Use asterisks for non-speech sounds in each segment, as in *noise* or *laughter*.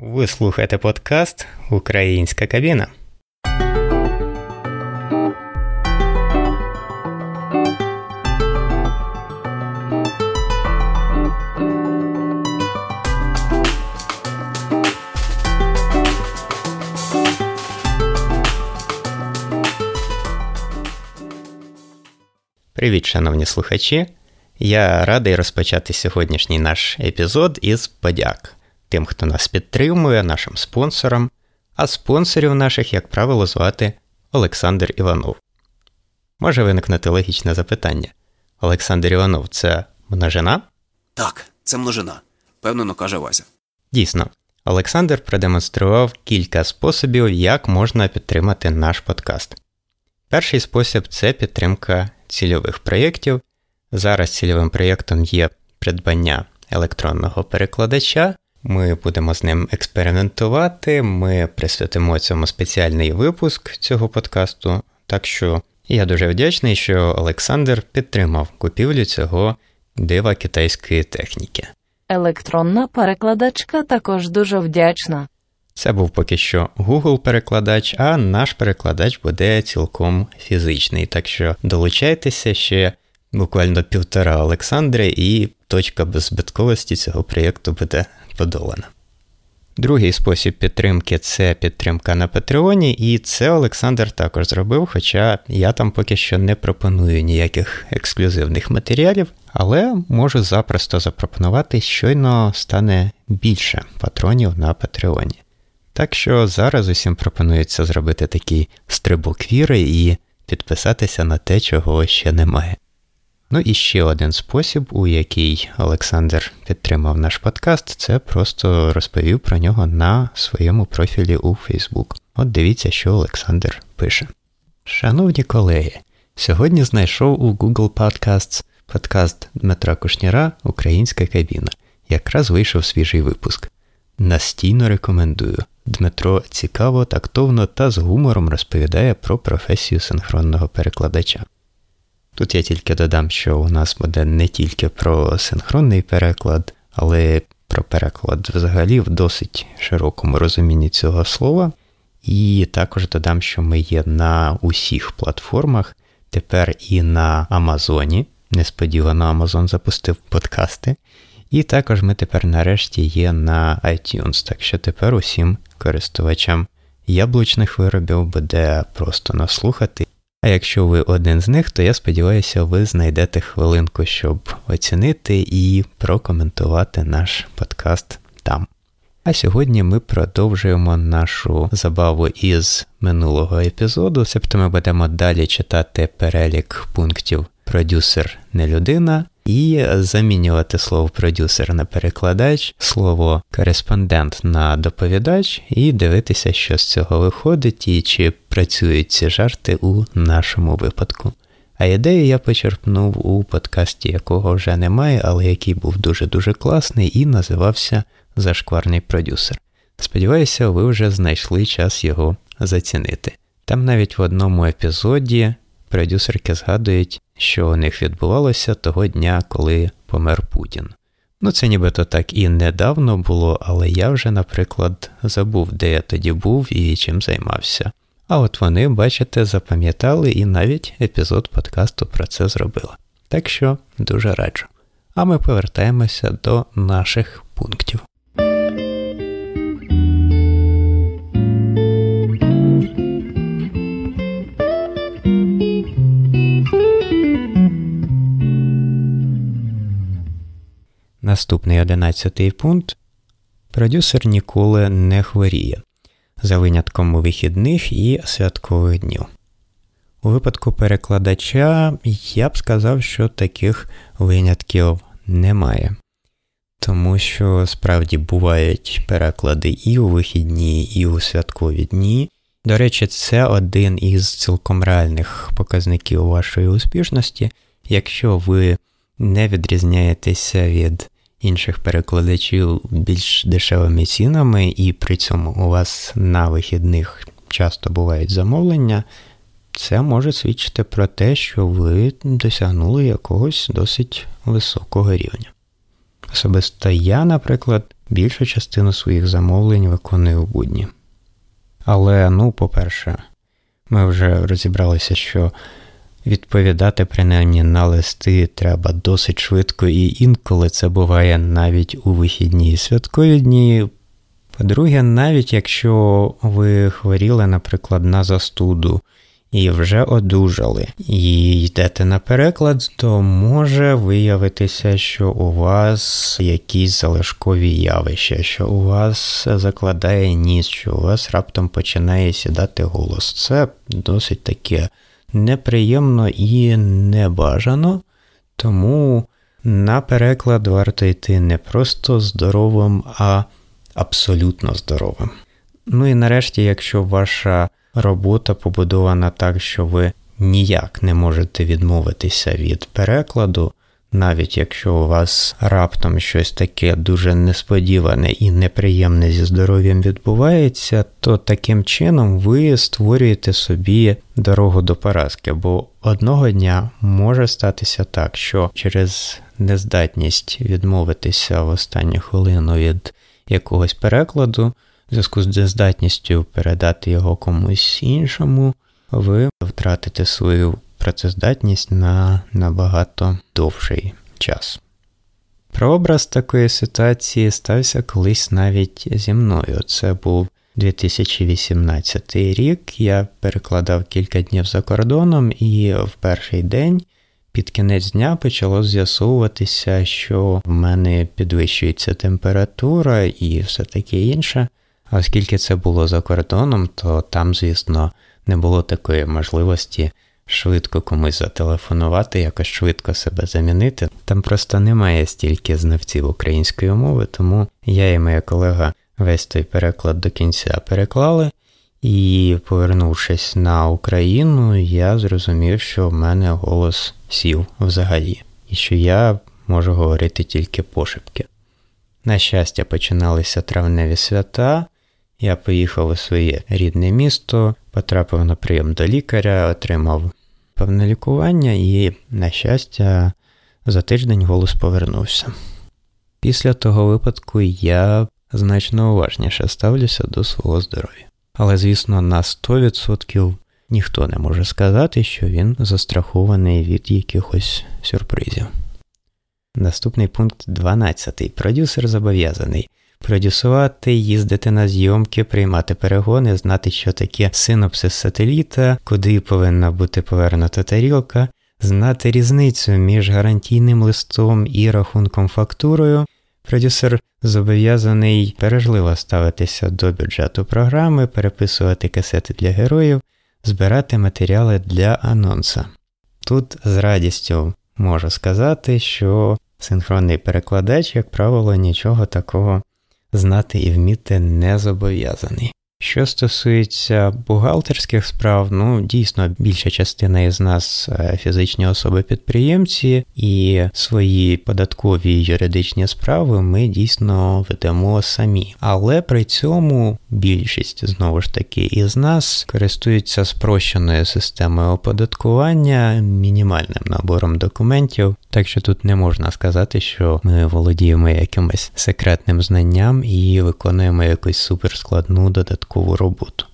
Ви слухаєте подкаст Українська кабіна. Привіт, шановні слухачі. Я радий розпочати сьогоднішній наш епізод із подяк Тим, хто нас підтримує, нашим спонсорам, а спонсорів наших, як правило, звати Олександр Іванов. Може виникнути логічне запитання. Олександр Іванов це множина? Так, це множина, певно, каже Вася. Дійсно, Олександр продемонстрував кілька способів, як можна підтримати наш подкаст. Перший спосіб це підтримка цільових проєктів. Зараз цільовим проєктом є придбання електронного перекладача, ми будемо з ним експериментувати. Ми присвятимо цьому спеціальний випуск цього подкасту. Так що я дуже вдячний, що Олександр підтримав купівлю цього дива китайської техніки. Електронна перекладачка також дуже вдячна. Це був поки що Google-перекладач, а наш перекладач буде цілком фізичний. Так що долучайтеся ще буквально півтора Олександра, і точка беззбитковості цього проєкту буде подолана. Другий спосіб підтримки це підтримка на Патреоні, і це Олександр також зробив, хоча я там поки що не пропоную ніяких ексклюзивних матеріалів, але можу запросто запропонувати, щойно стане більше патронів на Патреоні. Так що зараз усім пропонується зробити такий стрибок віри і підписатися на те, чого ще немає. Ну і ще один спосіб, у який Олександр підтримав наш подкаст, це просто розповів про нього на своєму профілі у Facebook. От дивіться, що Олександр пише. Шановні колеги, сьогодні знайшов у Google Podcasts подкаст Дмитра Кушніра Українська кабіна. Якраз вийшов свіжий випуск. Настійно рекомендую. Дмитро цікаво, тактовно та з гумором розповідає про професію синхронного перекладача. Тут я тільки додам, що у нас буде не тільки про синхронний переклад, але про переклад взагалі в досить широкому розумінні цього слова. І також додам, що ми є на усіх платформах, тепер і на Амазоні. Несподівано Амазон запустив подкасти. І також ми тепер нарешті є на iTunes, так що тепер усім користувачам яблучних виробів буде просто наслухати а якщо ви один з них, то я сподіваюся, ви знайдете хвилинку, щоб оцінити і прокоментувати наш подкаст там. А сьогодні ми продовжуємо нашу забаву із минулого епізоду, себто ми будемо далі читати перелік пунктів продюсер не людина, і замінювати слово продюсер на перекладач, слово кореспондент на доповідач, і дивитися, що з цього виходить, і чи працюють ці жарти у нашому випадку. А ідею я почерпнув у подкасті, якого вже немає, але який був дуже-дуже класний і називався Зашкварний продюсер. Сподіваюся, ви вже знайшли час його зацінити. Там навіть в одному епізоді продюсерки згадують, що у них відбувалося того дня, коли помер Путін. Ну, це нібито так і недавно було, але я вже, наприклад, забув, де я тоді був і чим займався. А от вони, бачите, запам'ятали і навіть епізод подкасту про це зробили. Так що дуже раджу. А ми повертаємося до наших пунктів. Наступний одинадцятий пункт. Продюсер ніколи не хворіє, за винятком вихідних і святкових днів. У випадку перекладача я б сказав, що таких винятків немає, тому що справді бувають переклади і у вихідні, і у святкові дні. До речі, це один із цілком реальних показників вашої успішності, якщо ви не відрізняєтеся від інших перекладачів більш дешевими цінами, і при цьому у вас на вихідних часто бувають замовлення, це може свідчити про те, що ви досягнули якогось досить високого рівня. Особисто я, наприклад, більшу частину своїх замовлень виконую в будні. Але, ну, по-перше, ми вже розібралися, що відповідати принаймні на листи треба досить швидко, і інколи це буває навіть у вихідні і святкові дні. По-друге, навіть якщо ви хворіли, наприклад, на застуду і вже одужали, і йдете на переклад, то може виявитися, що у вас якісь залишкові явища, що у вас закладає ніс, що у вас раптом починає сідати голос. Це досить таке неприємно і небажано, тому на переклад варто йти не просто здоровим, а абсолютно здоровим. Ну і нарешті, якщо ваша робота побудована так, що ви ніяк не можете відмовитися від перекладу, навіть якщо у вас раптом щось таке дуже несподіване і неприємне зі здоров'ям відбувається, то таким чином ви створюєте собі дорогу до поразки, бо одного дня може статися так, що через нездатність відмовитися в останню хвилину від якогось перекладу, в зв'язку з нездатністю передати його комусь іншому, ви втратите свою працездатність на набагато довший час. Прообраз такої ситуації стався колись навіть зі мною. Це був 2018 рік. Я перекладав кілька днів за кордоном, і в перший день під кінець дня почало з'ясовуватися, що в мене підвищується температура і все таке інше. Оскільки це було за кордоном, то там, звісно, не було такої можливості швидко комусь зателефонувати, якось швидко себе замінити. Там просто немає стільки знавців української мови, тому я і моя колега весь той переклад до кінця переклали. І, повернувшись на Україну, я зрозумів, що в мене голос сів взагалі, і що я можу говорити тільки пошепки. На щастя, починалися травневі свята. Я поїхав у своє рідне місто, потрапив на прийом до лікаря, отримав певне лікування, і, на щастя, за тиждень голос повернувся. Після того випадку я значно уважніше ставлюся до свого здоров'я. Але, звісно, на 100% ніхто не може сказати, що він застрахований від якихось сюрпризів. Наступний пункт 12. Продюсер зобов'язаний продюсувати, їздити на зйомки, приймати перегони, знати, що таке синопсис сателіта, куди повинна бути повернута тарілка, знати різницю між гарантійним листом і рахунком фактурою. Продюсер зобов'язаний пережливо ставитися до бюджету програми, переписувати касети для героїв, збирати матеріали для анонса. Тут з радістю можу сказати, що синхронний перекладач, як правило, нічого такого знати і вміти не зобов'язаний. Що стосується бухгалтерських справ, ну дійсно більша частина із нас е, фізичні особи-підприємці, і свої податкові юридичні справи ми дійсно ведемо самі. Але при цьому більшість знову ж таки із нас користуються спрощеною системою оподаткування, мінімальним набором документів. Так що тут не можна сказати, що ми володіємо якимось секретним знанням і виконуємо якусь суперскладну додаткову роботу.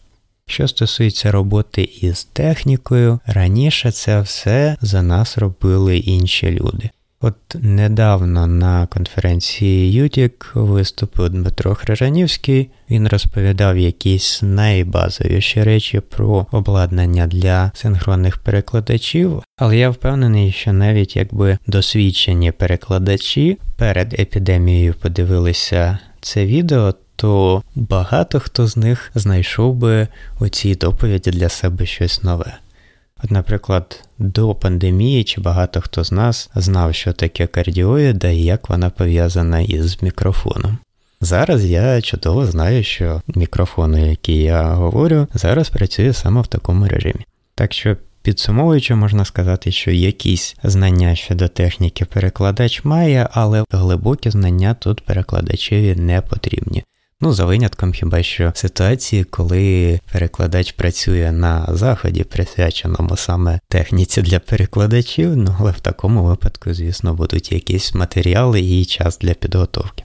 Що стосується роботи із технікою, раніше це все за нас робили інші люди. От недавно на конференції Ютік виступив Дмитро Хрижанівський. Він розповідав якісь найбазовіші речі про обладнання для синхронних перекладачів, але я впевнений, що навіть якби досвідчені перекладачі перед епідемією подивилися це відео, то багато хто з них знайшов би у цій доповіді для себе щось нове. От, наприклад, до пандемії чи багато хто з нас знав, що таке кардіоїда і як вона пов'язана із мікрофоном. Зараз я чудово знаю, що мікрофон, який я говорю, зараз працює саме в такому режимі. Так що, підсумовуючи, можна сказати, що якісь знання щодо техніки перекладач має, але глибокі знання тут перекладачеві не потрібні. Ну, за винятком хіба що ситуації, коли перекладач працює на заході, присвяченому саме техніці для перекладачів, ну але в такому випадку, звісно, будуть якісь матеріали і час для підготовки.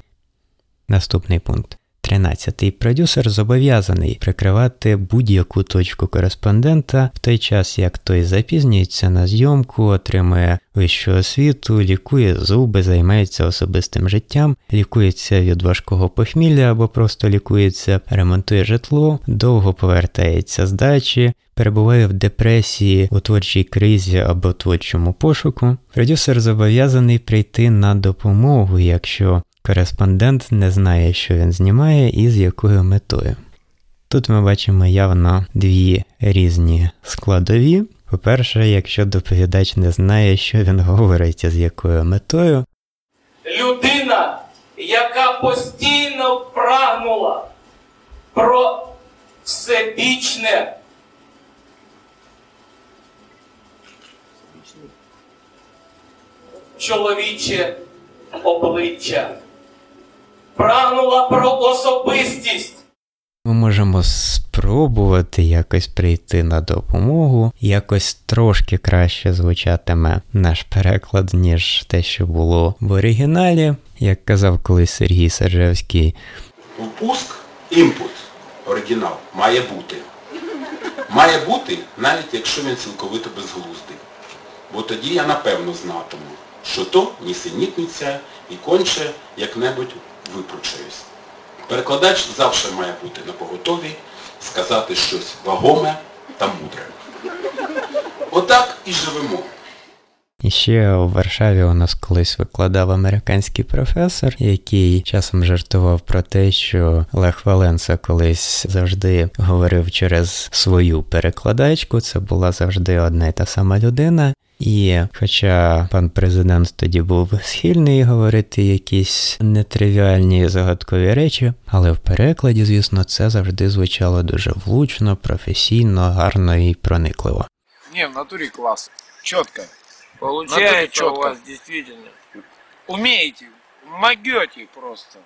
Наступний пункт. 13. Продюсер зобов'язаний прикривати будь-яку точку кореспондента в той час, як той запізнюється на зйомку, отримує вищу освіту, лікує зуби, займається особистим життям, лікується від важкого похмілля або просто лікується, ремонтує житло, довго повертається з дачі, перебуває в депресії, у творчій кризі або творчому пошуку. Продюсер зобов'язаний прийти на допомогу, якщо Кореспондент не знає, що він знімає і з якою метою. Тут ми бачимо явно дві різні складові. По-перше, якщо доповідач не знає, що він говорить і з якою метою. Людина, яка постійно прагнула про всебічне чоловіче обличчя прагнула про особистість. Ми можемо спробувати якось прийти на допомогу, якось трошки краще звучатиме наш переклад, ніж те, що було в оригіналі, як казав колись Сергій Саджевський. Впуск, імпут, оригінал, має бути. Має бути, навіть якщо він цілковито безглуздий. Бо тоді я напевно знатиму, що то нісенітниця і конче як-небудь випручаюсь. Перекладач завжди має бути на поготові, сказати щось вагоме та мудре. Отак і живемо. І ще у Варшаві у нас колись викладав американський професор, який часом жартував про те, що Лех Валенса колись завжди говорив через свою перекладачку. Це була завжди одна і та сама людина. І хоча пан президент тоді був схильний говорити якісь нетривіальні загадкові речі, але в перекладі, звісно, це завжди звучало дуже влучно, професійно, гарно і проникливо. Не, в натуре класс. Четко. Получается Натуре у вас действительно. Умеете. Могете просто.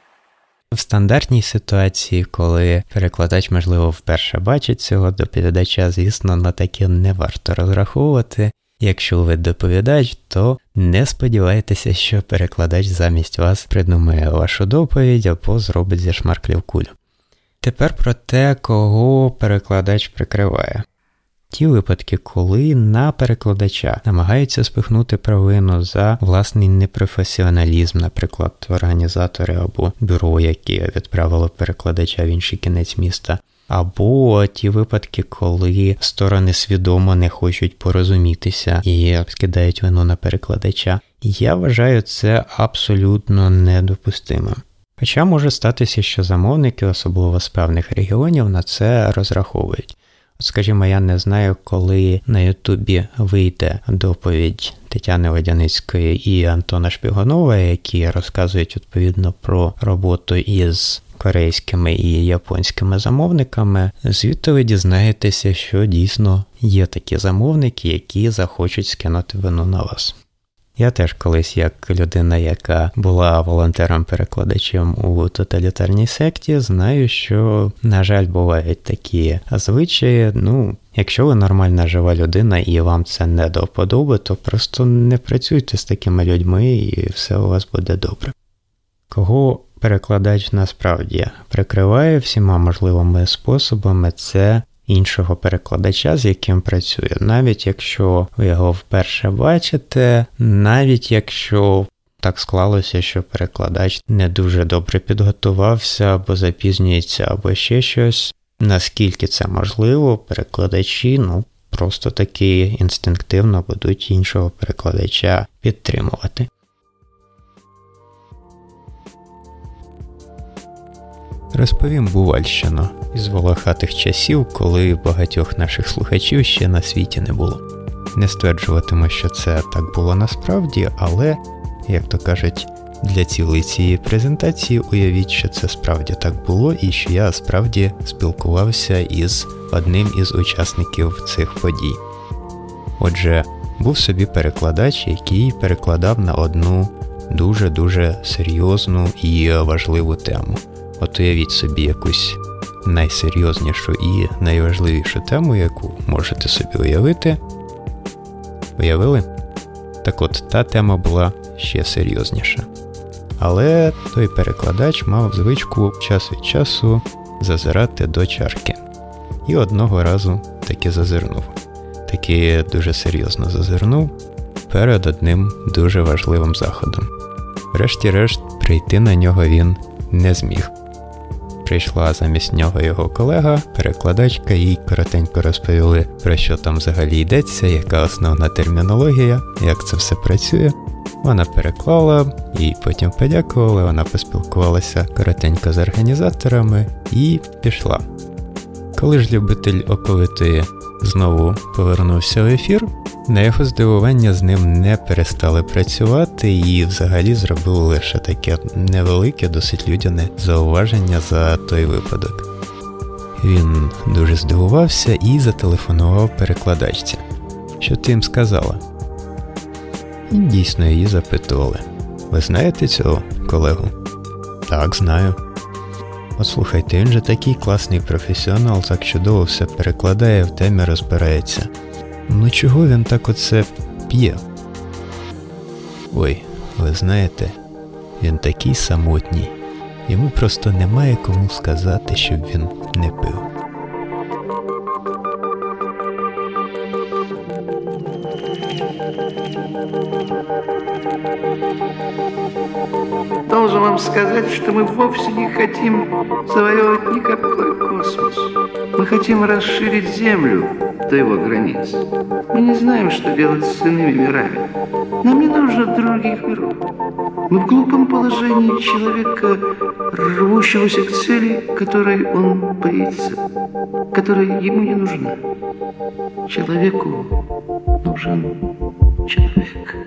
В стандартній ситуації, коли перекладач, можливо, вперше бачить цього доповідача, звісно, на таке не варто розраховувати. Якщо ви доповідач, то не сподівайтеся, що перекладач замість вас придумає вашу доповідь або зробить зі шмарклів кулю. Тепер про те, кого перекладач прикриває. Ті випадки, коли на перекладача намагаються спихнути провину за власний непрофесіоналізм, наприклад, організатори або бюро, яке відправило перекладача в інший кінець міста, або ті випадки, коли сторони свідомо не хочуть порозумітися і скидають вину на перекладача. Я вважаю це абсолютно недопустимим. Хоча може статися, що замовники, особливо з певних регіонів, на це розраховують. От, Скажімо, я не знаю, коли на Ютубі вийде доповідь Тетяни Водяницької і Антона Шпігонова, які розказують відповідно про роботу із корейськими і японськими замовниками. Звідти ви дізнаєтеся, що дійсно є такі замовники, які захочуть скинути вину на вас. Я теж колись, як людина, яка була волонтером-перекладачем у тоталітарній секті, знаю, що, на жаль, бувають такі звичаї. Ну, якщо ви нормальна жива людина і вам це не до вподоби, то просто не працюйте з такими людьми і все у вас буде добре. Кого перекладач насправді прикриває всіма можливими способами, це іншого перекладача, з яким працює, навіть якщо ви його вперше бачите, навіть якщо так склалося, що перекладач не дуже добре підготувався або запізнюється, або ще щось. Наскільки це можливо, перекладачі ну просто таки інстинктивно будуть іншого перекладача підтримувати. Розповім Бувальщину із волохатих часів, коли багатьох наших слухачів ще на світі не було. Не стверджуватиму, що це так було насправді, але, як то кажуть, для цілої цієї презентації уявіть, що це справді так було, і що я справді спілкувався із одним із учасників цих подій. Отже, був собі перекладач, який перекладав на одну дуже-дуже серйозну і важливу тему. От уявіть собі якусь найсерйознішу і найважливішу тему, яку можете собі уявити. Уявили? Так от та тема була ще серйозніша. Але той перекладач мав звичку час від часу зазирати до чарки. І одного разу таки зазирнув. Таки дуже серйозно зазирнув перед одним дуже важливим заходом. Врешті-решт, прийти на нього він не зміг. Прийшла замість нього його колега, перекладачка, їй коротенько розповіли, про що там взагалі йдеться, яка основна термінологія, як це все працює. Вона переклала і потім подякувала, вона поспілкувалася коротенько з організаторами і пішла. Коли ж любитель оповитої знову повернувся в ефір, на його здивування з ним не перестали працювати і взагалі зробили лише таке невелике, досить людяне зауваження за той випадок. Він дуже здивувався і зателефонував перекладачці. Що ти їм сказала? І дійсно її запитували. Ви знаєте цього колегу? Так, знаю. От слухайте, він же такий класний професіонал, так чудово все перекладає, в темі розбирається. Ну чого він так оце п'є? Ой, ви знаєте, він такий самотній. Йому просто немає кому сказати, щоб він не пив. Должен вам сказать, что мы вовсе не хотим завоевывать никакой космос. Мы хотим расширить Землю до его границ. Мы не знаем, что делать с иными мирами. Нам не нужно других миров. Мы в глупом положении человека, рвущегося к цели, которой он боится, которая ему не нужна. Человеку нужен человек.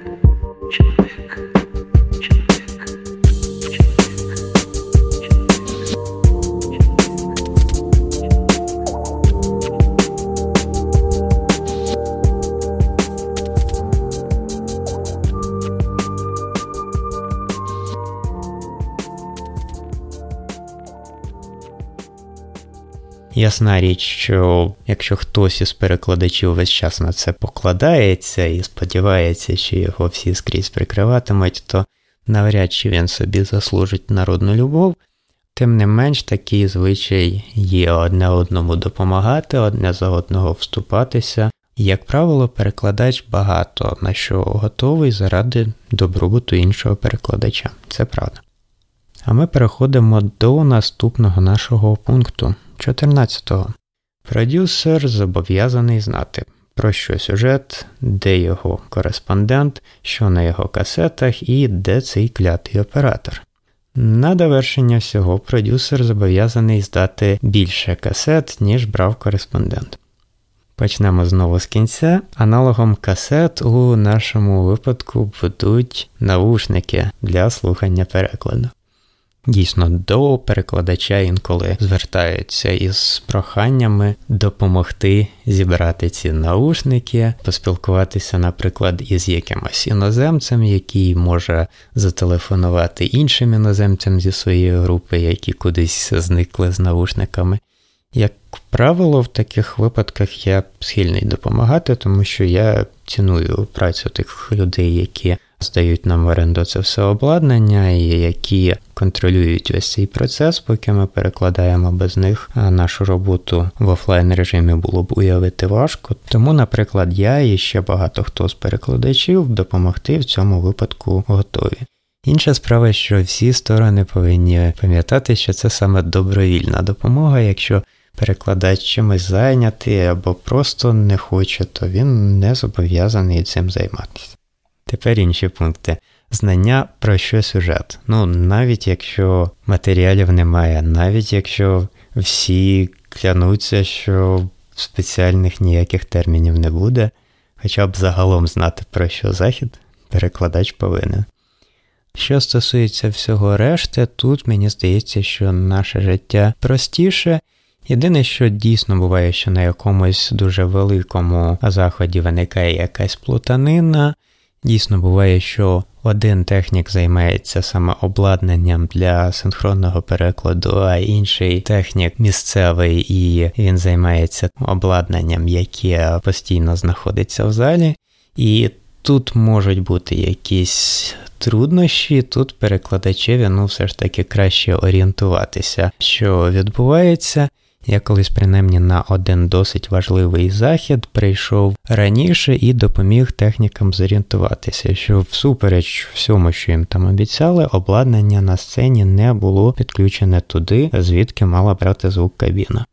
Ясна річ, що якщо хтось із перекладачів весь час на це покладається і сподівається, що його всі скрізь прикриватимуть, то навряд чи він собі заслужить народну любов. Тим не менш, такий звичай є одне одному допомагати, одне за одного вступатися. Як правило, перекладач багато на що готовий заради добробуту іншого перекладача. Це правда. А ми переходимо до наступного нашого пункту 14-го. Продюсер зобов'язаний знати, про що сюжет, де його кореспондент, що на його касетах і де цей клятий оператор. На довершення всього продюсер зобов'язаний здати більше касет, ніж брав кореспондент. Почнемо знову з кінця. Аналогом касет у нашому випадку будуть навушники для слухання перекладу. Дійсно, до перекладача інколи звертаються із проханнями допомогти зібрати ці наушники, поспілкуватися, наприклад, із якимось іноземцем, який може зателефонувати іншим іноземцям зі своєї групи, які кудись зникли з наушниками. Як правило, в таких випадках я схильний допомагати, тому що я ціную працю тих людей, які здають нам в оренду це все обладнання, і які контролюють весь цей процес, поки ми перекладаємо без них а нашу роботу в офлайн режимі було б уявити важко. Тому, наприклад, я і ще багато хто з перекладачів допомогти в цьому випадку готові. Інша справа, що всі сторони повинні пам'ятати, що це саме добровільна допомога, якщо перекладач чимось зайнятий або просто не хоче, то він не зобов'язаний цим займатися. Тепер інші пункти. Знання про що сюжет. Ну, навіть якщо матеріалів немає, навіть якщо всі клянуться, що спеціальних ніяких термінів не буде, хоча б загалом знати про що захід, перекладач повинен. Що стосується всього решти, тут мені здається, що наше життя простіше. Єдине, що дійсно буває, що на якомусь дуже великому заході виникає якась плутанина. Дійсно буває, що один технік займається саме обладнанням для синхронного перекладу, а інший технік місцевий і він займається обладнанням, яке постійно знаходиться в залі. І тут можуть бути якісь труднощі, тут перекладачеві ну все ж таки краще орієнтуватися, що відбувається. Я колись принаймні на один досить важливий захід прийшов раніше і допоміг технікам зорієнтуватися, що всупереч всьому, що їм там обіцяли, обладнання на сцені не було підключене туди, звідки мала брати звук кабіна.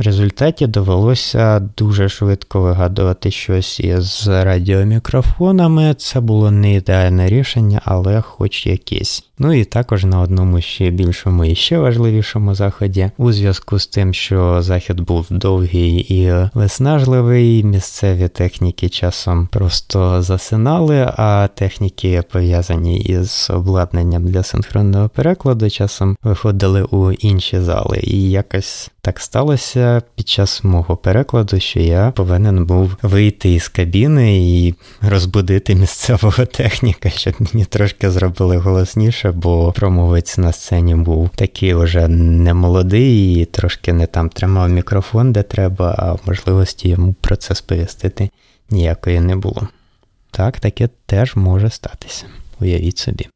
В результаті довелося дуже швидко вигадувати щось із радіомікрофонами. Це було не ідеальне рішення, але хоч якесь. Ну і також на одному ще більшому і ще важливішому заході, у зв'язку з тим, що захід був довгий і виснажливий, місцеві техніки часом просто засинали, а техніки, пов'язані із обладнанням для синхронного перекладу, часом виходили у інші зали. І якось так сталося під час мого перекладу, що я повинен був вийти із кабіни і розбудити місцевого *laughs* техніка, щоб мені трошки зробили голосніше, бо промовець на сцені був такий вже немолодий і трошки не там тримав мікрофон, де треба, а можливості йому про це сповістити ніякої не було. Так, таке теж може статися. Уявіть собі.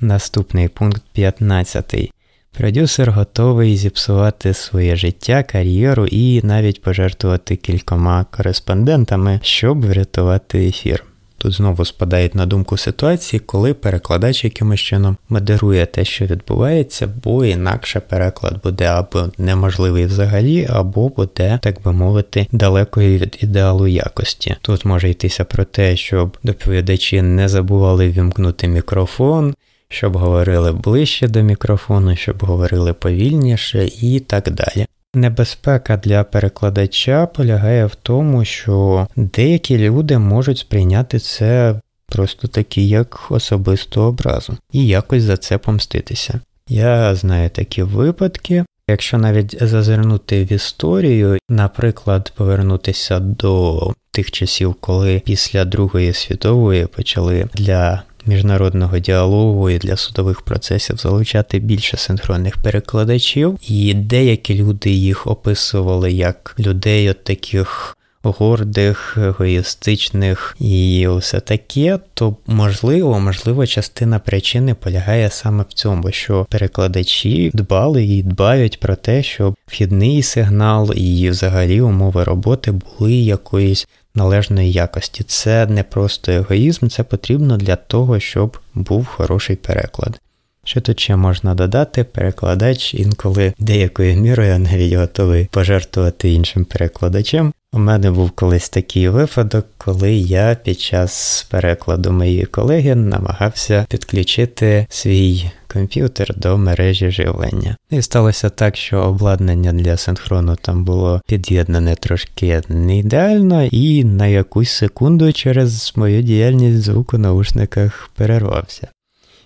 Наступний пункт 15. Продюсер готовий зіпсувати своє життя, кар'єру і навіть пожертвувати кількома кореспондентами, щоб врятувати ефір. Тут знову спадають на думку ситуації, коли перекладач якимось чином модерує те, що відбувається, бо інакше переклад буде або неможливий взагалі, або буде, так би мовити, далекою від ідеалу якості. Тут може йтися про те, щоб доповідачі не забували вімкнути мікрофон щоб говорили ближче до мікрофону, щоб говорили повільніше і так далі. Небезпека для перекладача полягає в тому, що деякі люди можуть сприйняти це просто такі як особисту образу і якось за це помститися. Я знаю такі випадки. Якщо навіть зазирнути в історію, наприклад, повернутися до тих часів, коли після Другої світової почали для міжнародного діалогу і для судових процесів залучати більше синхронних перекладачів, і деякі люди їх описували як людей от таких. Гордих, егоїстичних і все таке, то можливо, можливо, частина причини полягає саме в цьому, що перекладачі дбали і дбають про те, щоб вхідний сигнал і взагалі умови роботи були якоюсь належної якості. Це не просто егоїзм, це потрібно для того, щоб був хороший переклад. Що тут ще можна додати, перекладач інколи деякою мірою навіть готовий пожертвувати іншим перекладачем. У мене був колись такий випадок, коли я під час перекладу моєї колеги намагався підключити свій комп'ютер до мережі живлення. І сталося так, що обладнання для синхрону там було під'єднане трошки не ідеально, і на якусь секунду через мою діяльність звук у наушниках перервався.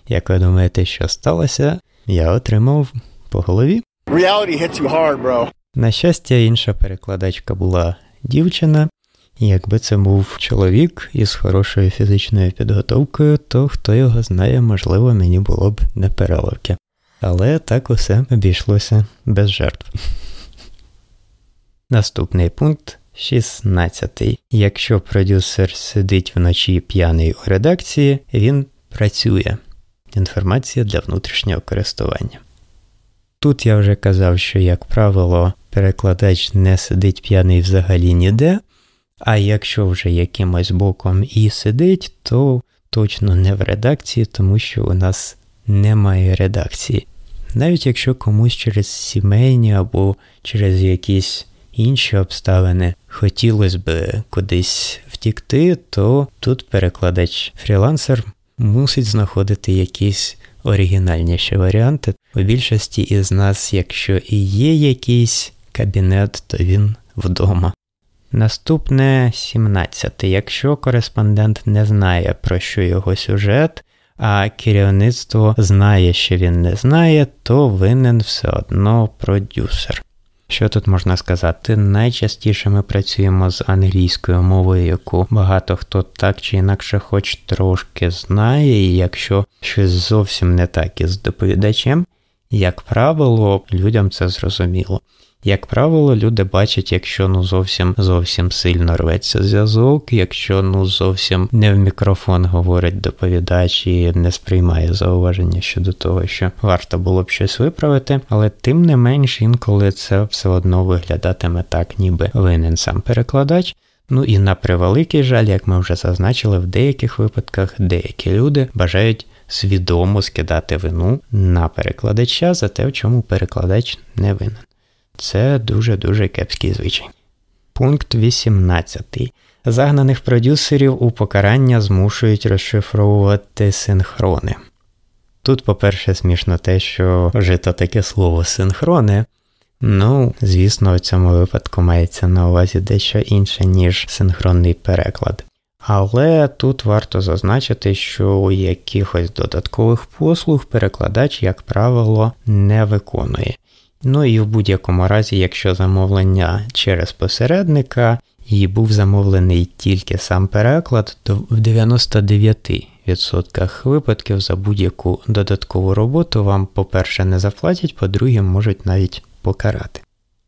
Як ви думаєте, що сталося? Я отримав по голові. Reality hits you hard, bro. На щастя, інша перекладачка була дівчина, якби це був чоловік із хорошою фізичною підготовкою, то хто його знає, можливо, мені було б не переливки. Але так усе обійшлося без жертв. *laughs* Наступний пункт 16. Якщо продюсер сидить вночі п'яний у редакції, він працює. Інформація для внутрішнього користування. Тут я вже казав, що, як правило, перекладач не сидить п'яний взагалі ніде, а якщо вже якимось боком і сидить, то точно не в редакції, тому що у нас немає редакції. Навіть якщо комусь через сімейні або через якісь інші обставини хотілося б кудись втікти, то тут перекладач фрілансер мусить знаходити якісь оригінальніші варіанти. У більшості із нас, якщо і є якийсь кабінет, то він вдома. Наступне 17. Якщо кореспондент не знає, про що його сюжет, а керівництво знає, що він не знає, то винен все одно продюсер. Що тут можна сказати? Найчастіше ми працюємо з англійською мовою, яку багато хто так чи інакше хоч трошки знає, і якщо щось зовсім не так із доповідачем, як правило, людям це зрозуміло. Як правило, люди бачать, якщо ну зовсім зовсім сильно рветься зв'язок, якщо ну зовсім не в мікрофон говорить доповідач і не сприймає зауваження щодо того, що варто було б щось виправити, але тим не менш інколи це все одно виглядатиме так, ніби винен сам перекладач. Ну і на превеликий жаль, як ми вже зазначили, в деяких випадках деякі люди бажають свідомо скидати вину на перекладача за те, в чому перекладач не винен. Це дуже-дуже кепський звичай. Пункт 18. Загнаних продюсерів у покарання змушують розшифровувати синхрони. Тут, по-перше, смішно те, що вжито таке слово синхрони. Ну, звісно, в цьому випадку мається на увазі дещо інше, ніж синхронний переклад. Але тут варто зазначити, що у якихось додаткових послуг перекладач, як правило, не виконує. Ну і в будь-якому разі, якщо замовлення через посередника і був замовлений тільки сам переклад, то в 99% випадків за будь-яку додаткову роботу вам, по-перше, не заплатять, по-друге, можуть навіть покарати.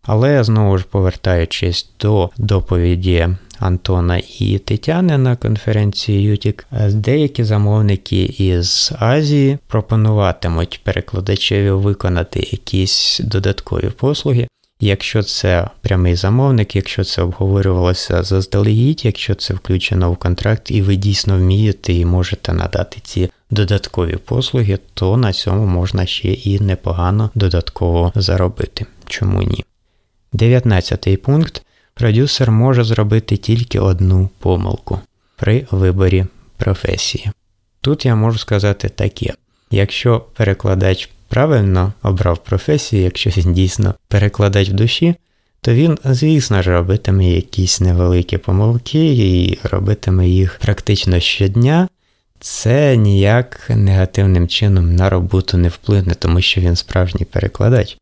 Але знову ж повертаючись до доповіді Антона і Тетяни на конференції Ютік, деякі замовники із Азії пропонуватимуть перекладачеві виконати якісь додаткові послуги. Якщо це прямий замовник, якщо це обговорювалося заздалегідь, якщо це включено в контракт, і ви дійсно вмієте і можете надати ці додаткові послуги, то на цьому можна ще і непогано додатково заробити. Чому ні? 19 пункт. Продюсер може зробити тільки одну помилку при виборі професії. Тут я можу сказати таке: якщо перекладач правильно обрав професію, якщо він дійсно перекладач в душі, то він, звісно ж, робитиме якісь невеликі помилки і робитиме їх практично щодня. Це ніяк негативним чином на роботу не вплине, тому що він справжній перекладач.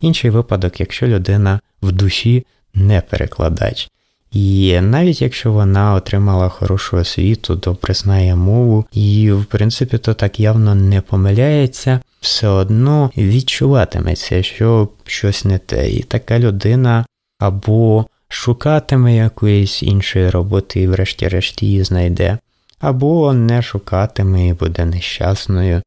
Інший випадок, якщо людина в душі не перекладач. І навіть якщо вона отримала хорошу освіту, добре знає мову, і, в принципі, то так явно не помиляється, все одно відчуватиметься, що щось не те. І така людина або шукатиме якоїсь іншої роботи і врешті-решт її знайде, або не шукатиме і буде нещасною.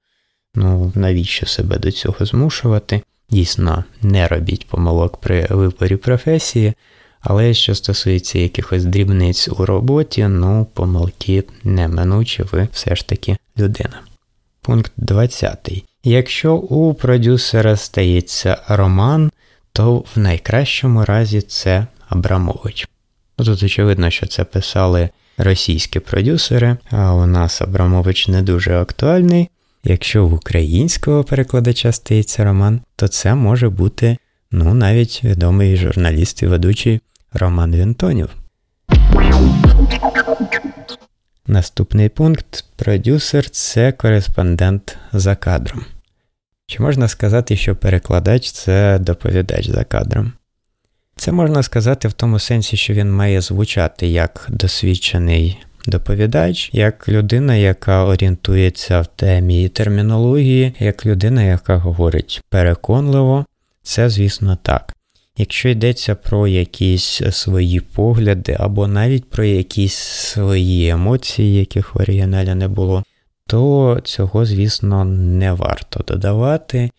Ну, навіщо себе до цього змушувати? Дійсно, не робіть помилок при виборі професії, але що стосується якихось дрібниць у роботі, ну, помилки неминучі, ви все ж таки людина. Пункт 20. Якщо у продюсера стається роман, то в найкращому разі це Абрамович. Тут очевидно, що це писали російські продюсери, а у нас Абрамович не дуже актуальний. Якщо в українського перекладача стається роман, то це може бути ну, навіть відомий журналіст і ведучий Роман Вінтонів. Наступний пункт продюсер це кореспондент за кадром. Чи можна сказати, що перекладач це доповідач за кадром? Це можна сказати в тому сенсі, що він має звучати як досвідчений доповідач, як людина, яка орієнтується в темі і термінології, як людина, яка говорить переконливо, це, звісно, так. Якщо йдеться про якісь свої погляди, або навіть про якісь свої емоції, яких в оригіналі не було, то цього, звісно, не варто додавати.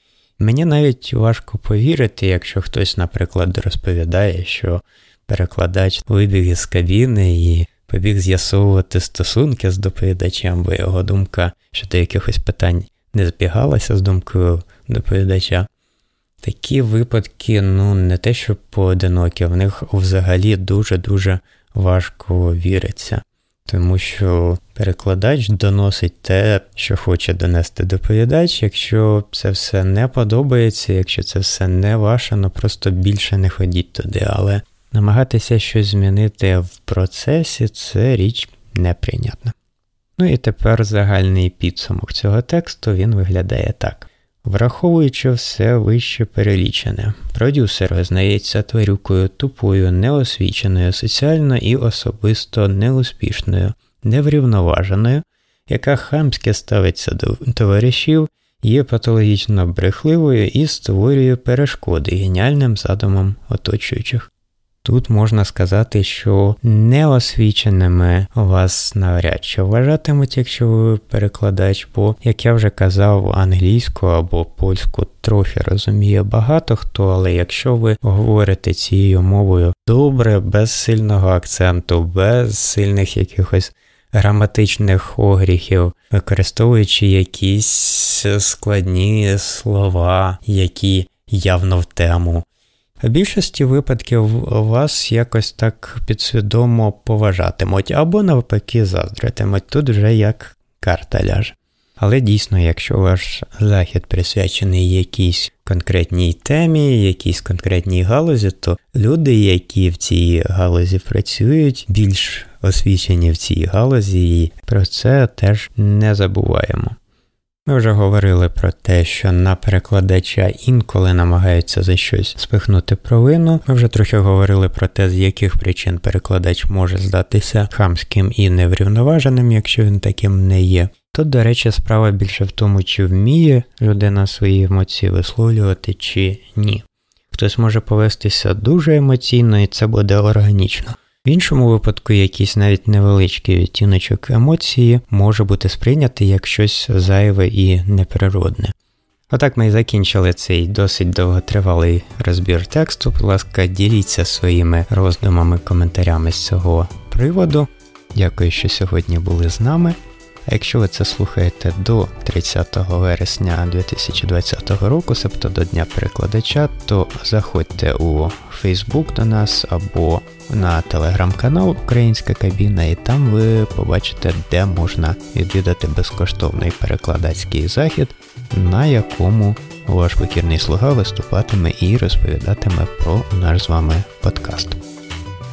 Мені навіть важко повірити, якщо хтось, наприклад, розповідає, що перекладач вибіг із кабіни і побіг з'ясовувати стосунки з доповідачем, бо його думка щодо якихось питань не збігалася з думкою доповідача. Такі випадки, ну, не те, що поодинокі, в них взагалі дуже-дуже важко віриться, тому що перекладач доносить те, що хоче донести доповідач. Якщо це все не подобається, якщо це все не ваше, ну просто більше не ходіть туди. Але намагатися щось змінити в процесі це річ неприйнятна. Ну і тепер загальний підсумок цього тексту він виглядає так. Враховуючи все вище перелічене, продюсер визнається тварюкою тупою, неосвіченою, соціально і особисто неуспішною, неврівноваженою, яка хамськи ставиться до товаришів є патологічно брехливою і створює перешкоди геніальним задумам оточуючих. Тут можна сказати, що неосвіченими вас навряд чи вважатимуть, якщо ви перекладач, бо, як я вже казав, англійську або польську трохи розуміє багато хто, але якщо ви говорите цією мовою добре, без сильного акценту, без сильних якихось граматичних огріхів, використовуючи якісь складні слова, які явно в тему. В більшості випадків вас якось так підсвідомо поважатимуть або навпаки заздритимуть. Тут вже як карта ляже. Але дійсно, якщо ваш захід присвячений якійсь конкретній темі, якійсь конкретній галузі, то люди, які в цій галузі працюють, більш освічені в цій галузі, і про це теж не забуваємо. Ми вже говорили про те, що на перекладача інколи намагаються за щось спихнути провину. Ми вже трохи говорили про те, з яких причин перекладач може здатися хамським і неврівноваженим, якщо він таким не є. Тут, до речі, справа більше в тому, чи вміє людина свої емоції висловлювати, чи ні. Хтось може повестися дуже емоційно, і це буде органічно. В іншому випадку якийсь навіть невеличкий відтіночок емоції може бути сприйнятий як щось зайве і неприродне. Отак ми і закінчили цей досить довготривалий розбір тексту. Будь ласка, діліться своїми роздумами, коментарями з цього приводу. Дякую, що сьогодні були з нами. А якщо ви це слухаєте до 30 вересня 2020 року, себто до Дня перекладача, то заходьте у Facebook до нас або на телеграм-канал Українська кабіна, і там ви побачите, де можна відвідати безкоштовний перекладацький захід, на якому ваш покірний слуга виступатиме і розповідатиме про наш з вами подкаст.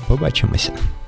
Побачимося!